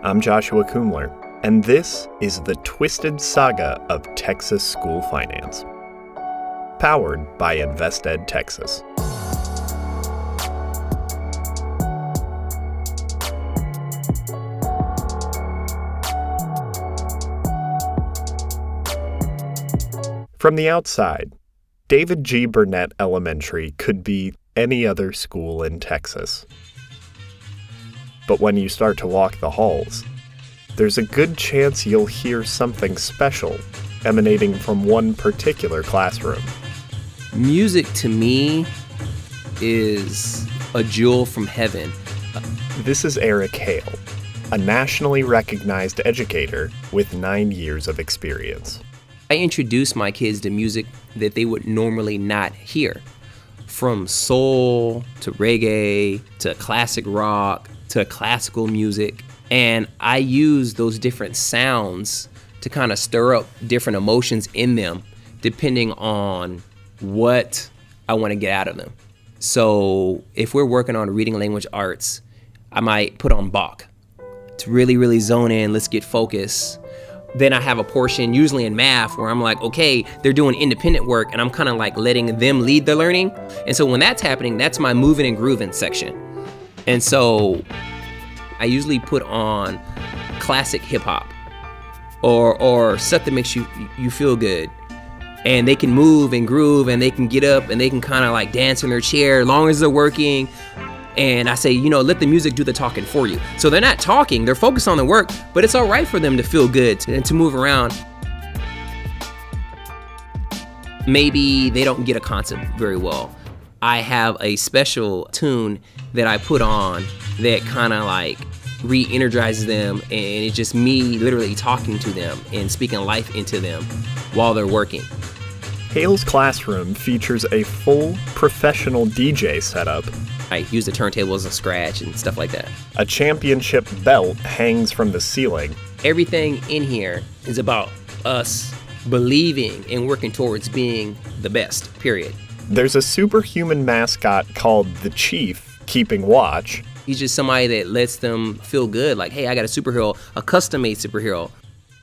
I'm Joshua Kumler, and this is the twisted saga of Texas school finance. Powered by InvestEd Texas. From the outside, David G. Burnet Elementary could be any other school in Texas. But when you start to walk the halls, there's a good chance you'll hear something special emanating from one particular classroom. Music to me is a jewel from heaven. This is Eric Hale, a nationally recognized educator with nine years of experience. I introduce my kids to music that they would normally not hear from soul to reggae to classic rock to classical music. And I use those different sounds to kind of stir up different emotions in them depending on what I want to get out of them. So if we're working on reading language arts, I might put on Bach to really, really zone in, let's get focused. Then I have a portion, usually in math, where I'm like, okay, they're doing independent work, and I'm kind of like letting them lead the learning. And so when that's happening, that's my moving and grooving section. And so I usually put on classic hip hop or or stuff that makes you you feel good. And they can move and groove and they can get up and they can kind of like dance in their chair as long as they're working. And I say, you know, let the music do the talking for you. So they're not talking, they're focused on the work, but it's all right for them to feel good and to move around. Maybe they don't get a concept very well. I have a special tune that I put on that kind of like re energizes them, and it's just me literally talking to them and speaking life into them while they're working. Hale's classroom features a full professional DJ setup. I use the turntables and scratch and stuff like that. A championship belt hangs from the ceiling. Everything in here is about us believing and working towards being the best, period. There's a superhuman mascot called the Chief keeping watch. He's just somebody that lets them feel good, like, hey, I got a superhero, a custom made superhero.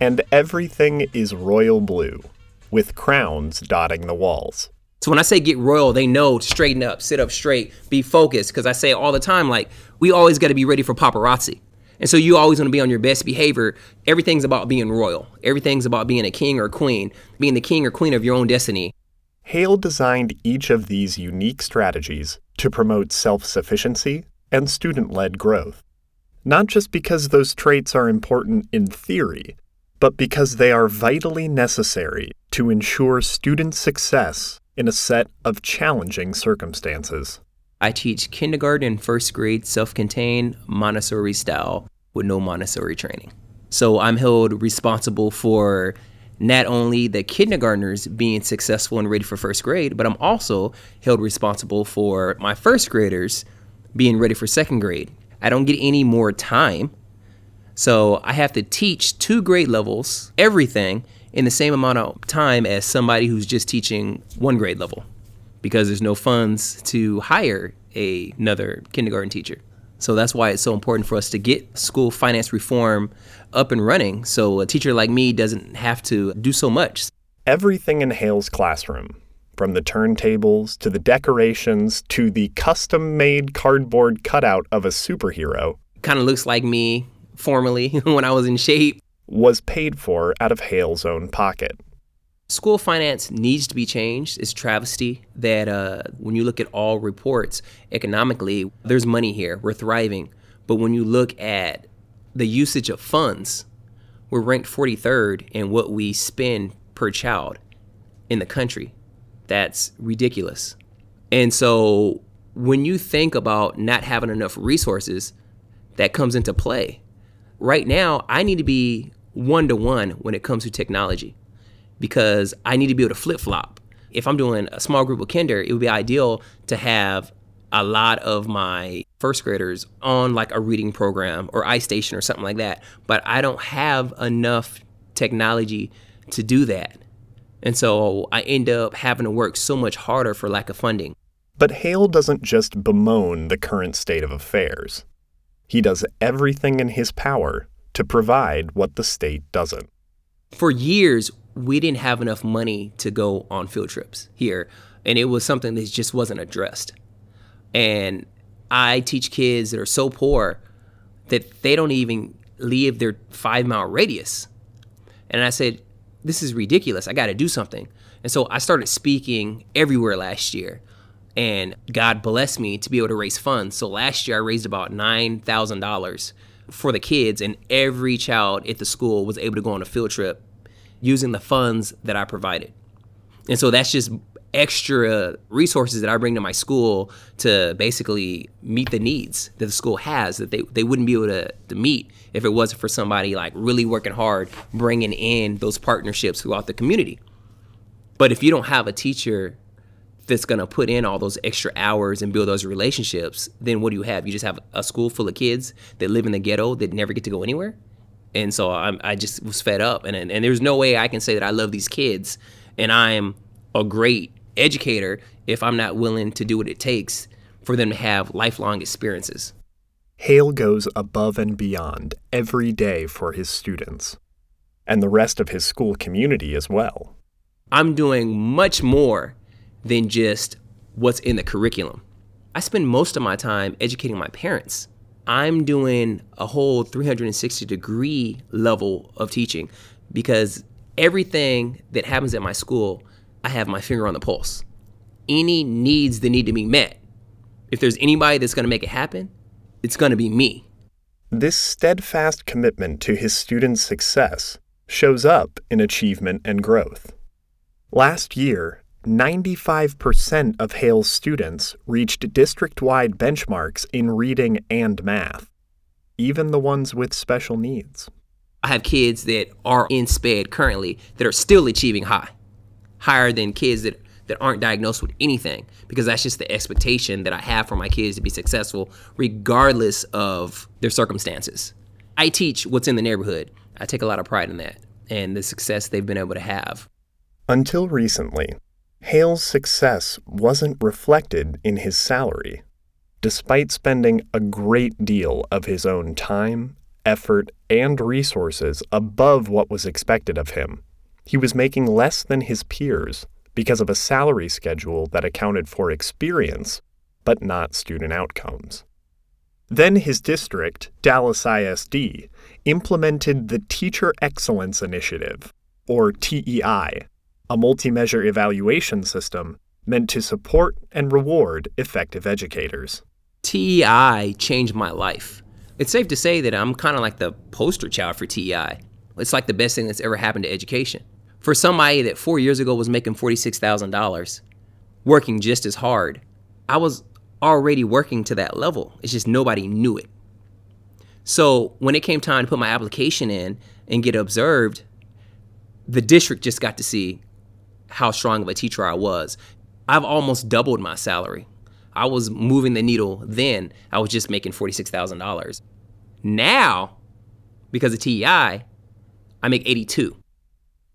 And everything is royal blue, with crowns dotting the walls. So when I say get royal, they know to straighten up, sit up straight, be focused. Because I say all the time, like, we always got to be ready for paparazzi. And so you always want to be on your best behavior. Everything's about being royal. Everything's about being a king or queen, being the king or queen of your own destiny. Hale designed each of these unique strategies to promote self sufficiency and student led growth. Not just because those traits are important in theory, but because they are vitally necessary to ensure student success in a set of challenging circumstances. I teach kindergarten and first grade self contained Montessori style with no Montessori training. So I'm held responsible for not only the kindergartners being successful and ready for first grade, but I'm also held responsible for my first graders being ready for second grade. I don't get any more time. So I have to teach two grade levels, everything, in the same amount of time as somebody who's just teaching one grade level because there's no funds to hire another kindergarten teacher. So that's why it's so important for us to get school finance reform up and running so a teacher like me doesn't have to do so much. Everything in Hale's classroom, from the turntables to the decorations to the custom made cardboard cutout of a superhero, kind of looks like me formerly when I was in shape, was paid for out of Hale's own pocket. School finance needs to be changed. It's travesty that uh, when you look at all reports economically, there's money here. We're thriving. But when you look at the usage of funds, we're ranked 43rd in what we spend per child in the country. That's ridiculous. And so when you think about not having enough resources, that comes into play. Right now, I need to be one to one when it comes to technology because I need to be able to flip flop. If I'm doing a small group of kinder, it would be ideal to have a lot of my first graders on like a reading program or iStation or something like that. But I don't have enough technology to do that. And so I end up having to work so much harder for lack of funding. But Hale doesn't just bemoan the current state of affairs. He does everything in his power to provide what the state doesn't. For years, we didn't have enough money to go on field trips here, and it was something that just wasn't addressed. And I teach kids that are so poor that they don't even leave their five mile radius. And I said, This is ridiculous. I got to do something. And so I started speaking everywhere last year. And God blessed me to be able to raise funds. So last year I raised about $9,000 for the kids, and every child at the school was able to go on a field trip using the funds that I provided. And so that's just extra resources that I bring to my school to basically meet the needs that the school has that they, they wouldn't be able to, to meet if it wasn't for somebody like really working hard, bringing in those partnerships throughout the community. But if you don't have a teacher that's going to put in all those extra hours and build those relationships, then what do you have? You just have a school full of kids that live in the ghetto that never get to go anywhere. And so I, I just was fed up, and and there's no way I can say that I love these kids, and I'm a great educator if I'm not willing to do what it takes for them to have lifelong experiences. Hale goes above and beyond every day for his students, and the rest of his school community as well. I'm doing much more than just what's in the curriculum. I spend most of my time educating my parents. I'm doing a whole 360 degree level of teaching because everything that happens at my school I have my finger on the pulse. Any needs that need to be met. If there's anybody that's going to make it happen, it's going to be me. This steadfast commitment to his students' success shows up in achievement and growth. Last year, 95% of Hale's students reached district wide benchmarks in reading and math, even the ones with special needs. I have kids that are in SPED currently that are still achieving high higher than kids that that aren't diagnosed with anything because that's just the expectation that I have for my kids to be successful regardless of their circumstances. I teach what's in the neighborhood. I take a lot of pride in that and the success they've been able to have. Until recently, Hale's success wasn't reflected in his salary. Despite spending a great deal of his own time, effort, and resources above what was expected of him, he was making less than his peers because of a salary schedule that accounted for experience, but not student outcomes. Then his district, Dallas ISD, implemented the Teacher Excellence Initiative, or TEI, a multi measure evaluation system meant to support and reward effective educators. TEI changed my life. It's safe to say that I'm kind of like the poster child for TEI. It's like the best thing that's ever happened to education for somebody that four years ago was making $46,000, working just as hard, I was already working to that level. It's just nobody knew it. So when it came time to put my application in and get observed, the district just got to see how strong of a teacher I was. I've almost doubled my salary. I was moving the needle then. I was just making $46,000. Now, because of TEI, I make 82.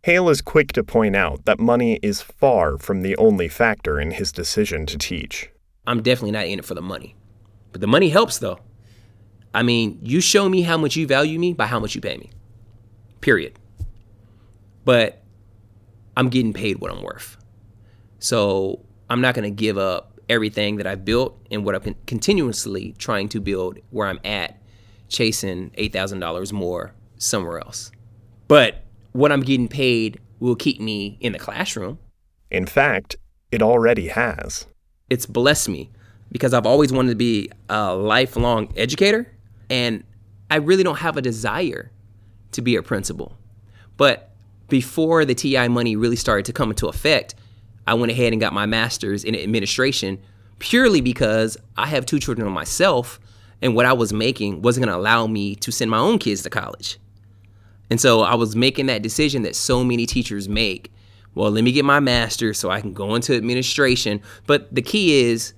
Hale is quick to point out that money is far from the only factor in his decision to teach. I'm definitely not in it for the money. But the money helps, though. I mean, you show me how much you value me by how much you pay me. Period. But I'm getting paid what I'm worth. So I'm not going to give up everything that I've built and what I've been continuously trying to build where I'm at, chasing $8,000 more somewhere else. But what I'm getting paid will keep me in the classroom. In fact, it already has. It's blessed me because I've always wanted to be a lifelong educator and I really don't have a desire to be a principal. But before the TEI money really started to come into effect, I went ahead and got my master's in administration purely because I have two children of myself and what I was making wasn't going to allow me to send my own kids to college. And so I was making that decision that so many teachers make. Well, let me get my master's so I can go into administration. But the key is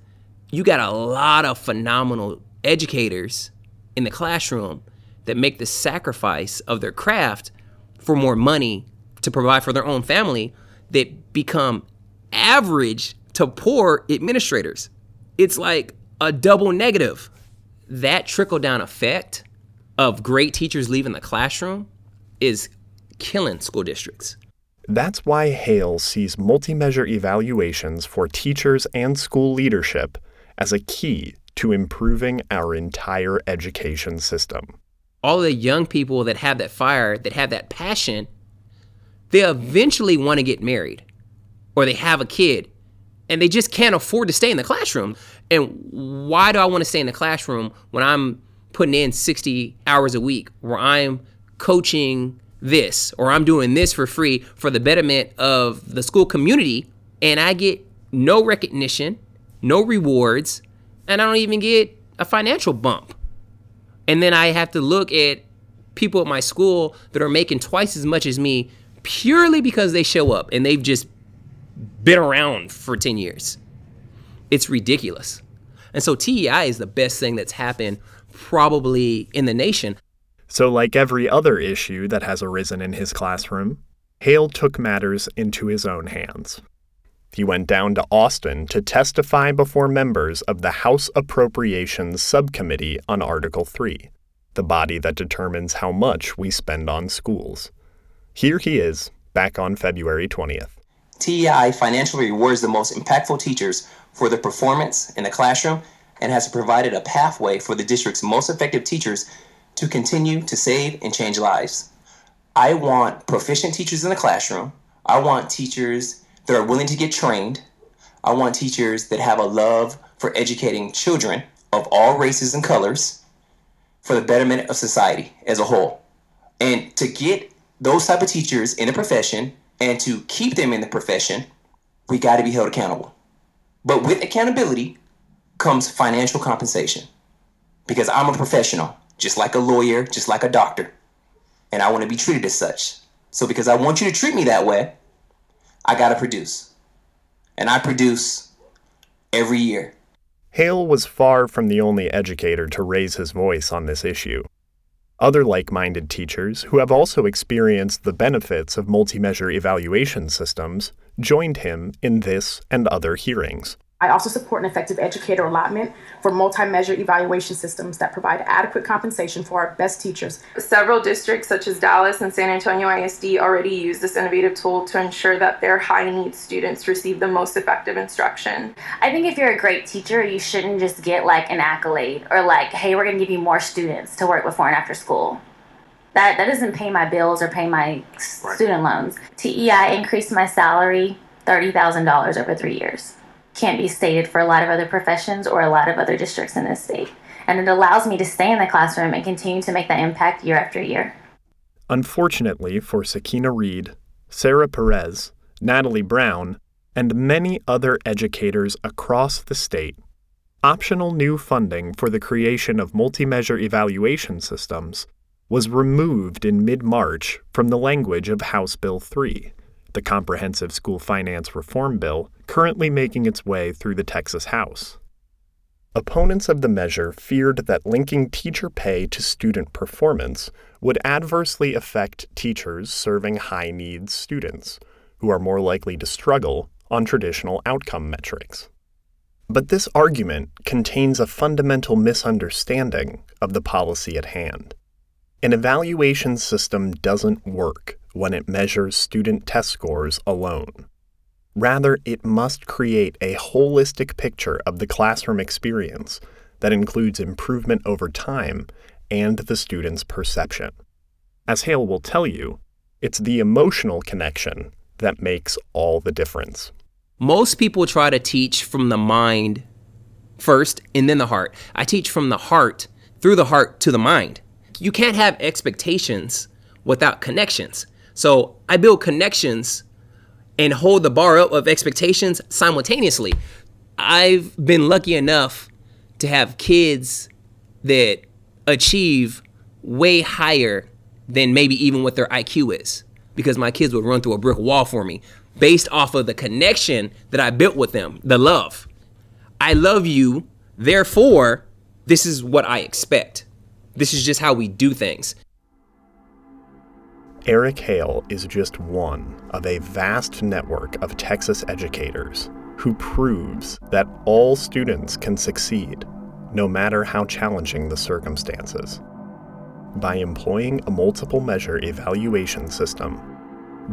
you got a lot of phenomenal educators in the classroom that make the sacrifice of their craft for more money to provide for their own family that become average to poor administrators. It's like a double negative. That trickle down effect of great teachers leaving the classroom is killing school districts. That's why Hale sees multi measure evaluations for teachers and school leadership as a key to improving our entire education system. All the young people that have that fire, that have that passion, they eventually want to get married or they have a kid and they just can't afford to stay in the classroom. And why do I want to stay in the classroom when I'm putting in 60 hours a week where I'm coaching this or I'm doing this for free for the betterment of the school community and I get no recognition, no rewards, and I don't even get a financial bump. And then I have to look at people at my school that are making twice as much as me purely because they show up and they've just been around for 10 years. It's ridiculous. And so TEI is the best thing that's happened probably in the nation. So, like every other issue that has arisen in his classroom, Hale took matters into his own hands. He went down to Austin to testify before members of the House Appropriations Subcommittee on Article 3, the body that determines how much we spend on schools. Here he is, back on February 20th. TEI financially rewards the most impactful teachers for their performance in the classroom and has provided a pathway for the district's most effective teachers to continue to save and change lives. I want proficient teachers in the classroom. I want teachers that are willing to get trained. I want teachers that have a love for educating children of all races and colors for the betterment of society as a whole. And to get those type of teachers in the profession and to keep them in the profession, we got to be held accountable. But with accountability comes financial compensation because I'm a professional, just like a lawyer, just like a doctor, and I want to be treated as such. So, because I want you to treat me that way, I got to produce. And I produce every year. Hale was far from the only educator to raise his voice on this issue. Other like minded teachers who have also experienced the benefits of multi measure evaluation systems joined him in this and other hearings. I also support an effective educator allotment for multi-measure evaluation systems that provide adequate compensation for our best teachers. Several districts such as Dallas and San Antonio ISD already use this innovative tool to ensure that their high needs students receive the most effective instruction. I think if you're a great teacher, you shouldn't just get like an accolade or like, hey, we're going to give you more students to work before and after school. That, that doesn't pay my bills or pay my student loans. TEI increased my salary $30,000 over three years can't be stated for a lot of other professions or a lot of other districts in this state. And it allows me to stay in the classroom and continue to make that impact year after year. Unfortunately for Sakina Reed, Sarah Perez, Natalie Brown, and many other educators across the state, optional new funding for the creation of multi measure evaluation systems was removed in mid March from the language of House Bill 3 the Comprehensive School Finance Reform Bill currently making its way through the Texas House. Opponents of the measure feared that linking teacher pay to student performance would adversely affect teachers serving high needs students, who are more likely to struggle on traditional outcome metrics. But this argument contains a fundamental misunderstanding of the policy at hand. An evaluation system doesn't work when it measures student test scores alone. Rather, it must create a holistic picture of the classroom experience that includes improvement over time and the student's perception. As Hale will tell you, it's the emotional connection that makes all the difference. Most people try to teach from the mind first and then the heart. I teach from the heart through the heart to the mind. You can't have expectations without connections. So I build connections and hold the bar up of expectations simultaneously. I've been lucky enough to have kids that achieve way higher than maybe even what their IQ is because my kids would run through a brick wall for me based off of the connection that I built with them, the love. I love you, therefore, this is what I expect. This is just how we do things. Eric Hale is just one of a vast network of Texas educators who proves that all students can succeed, no matter how challenging the circumstances. By employing a multiple measure evaluation system,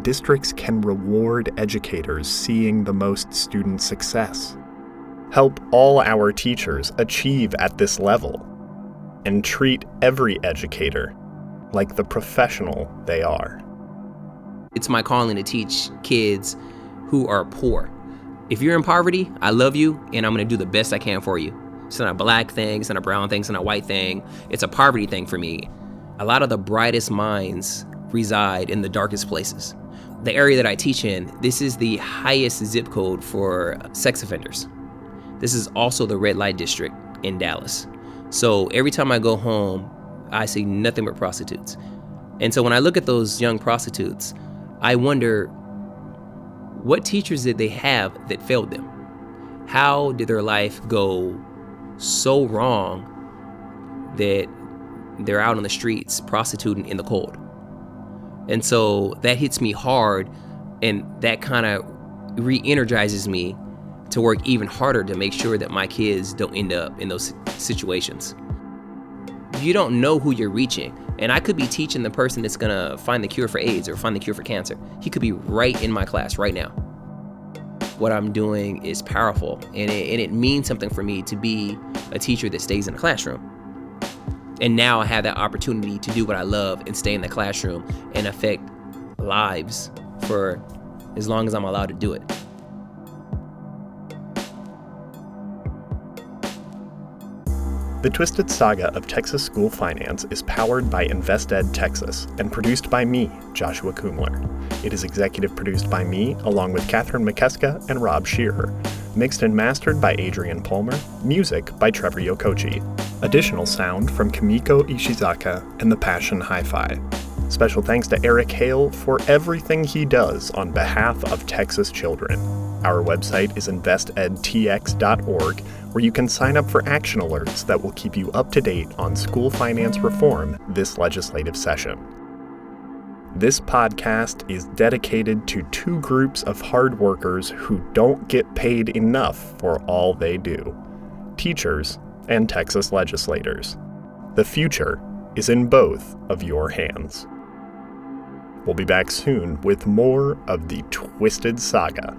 districts can reward educators seeing the most student success, help all our teachers achieve at this level, and treat every educator like the professional they are. It's my calling to teach kids who are poor. If you're in poverty, I love you and I'm gonna do the best I can for you. It's not a black thing, it's not a brown thing, it's not a white thing. It's a poverty thing for me. A lot of the brightest minds reside in the darkest places. The area that I teach in, this is the highest zip code for sex offenders. This is also the red light district in Dallas. So every time I go home, I see nothing but prostitutes. And so when I look at those young prostitutes, I wonder what teachers did they have that failed them? How did their life go so wrong that they're out on the streets prostituting in the cold? And so that hits me hard, and that kind of re energizes me to work even harder to make sure that my kids don't end up in those situations. If you don't know who you're reaching. And I could be teaching the person that's gonna find the cure for AIDS or find the cure for cancer. He could be right in my class right now. What I'm doing is powerful, and it, and it means something for me to be a teacher that stays in the classroom. And now I have that opportunity to do what I love and stay in the classroom and affect lives for as long as I'm allowed to do it. The Twisted Saga of Texas School Finance is powered by InvestEd Texas and produced by me, Joshua Kumler. It is executive produced by me, along with Catherine McKeska and Rob Shearer. Mixed and mastered by Adrian Palmer. Music by Trevor Yokochi. Additional sound from Kimiko Ishizaka and the Passion Hi-Fi. Special thanks to Eric Hale for everything he does on behalf of Texas children. Our website is investedtx.org, where you can sign up for action alerts that will keep you up to date on school finance reform this legislative session. This podcast is dedicated to two groups of hard workers who don't get paid enough for all they do teachers and Texas legislators. The future is in both of your hands. We'll be back soon with more of the Twisted Saga.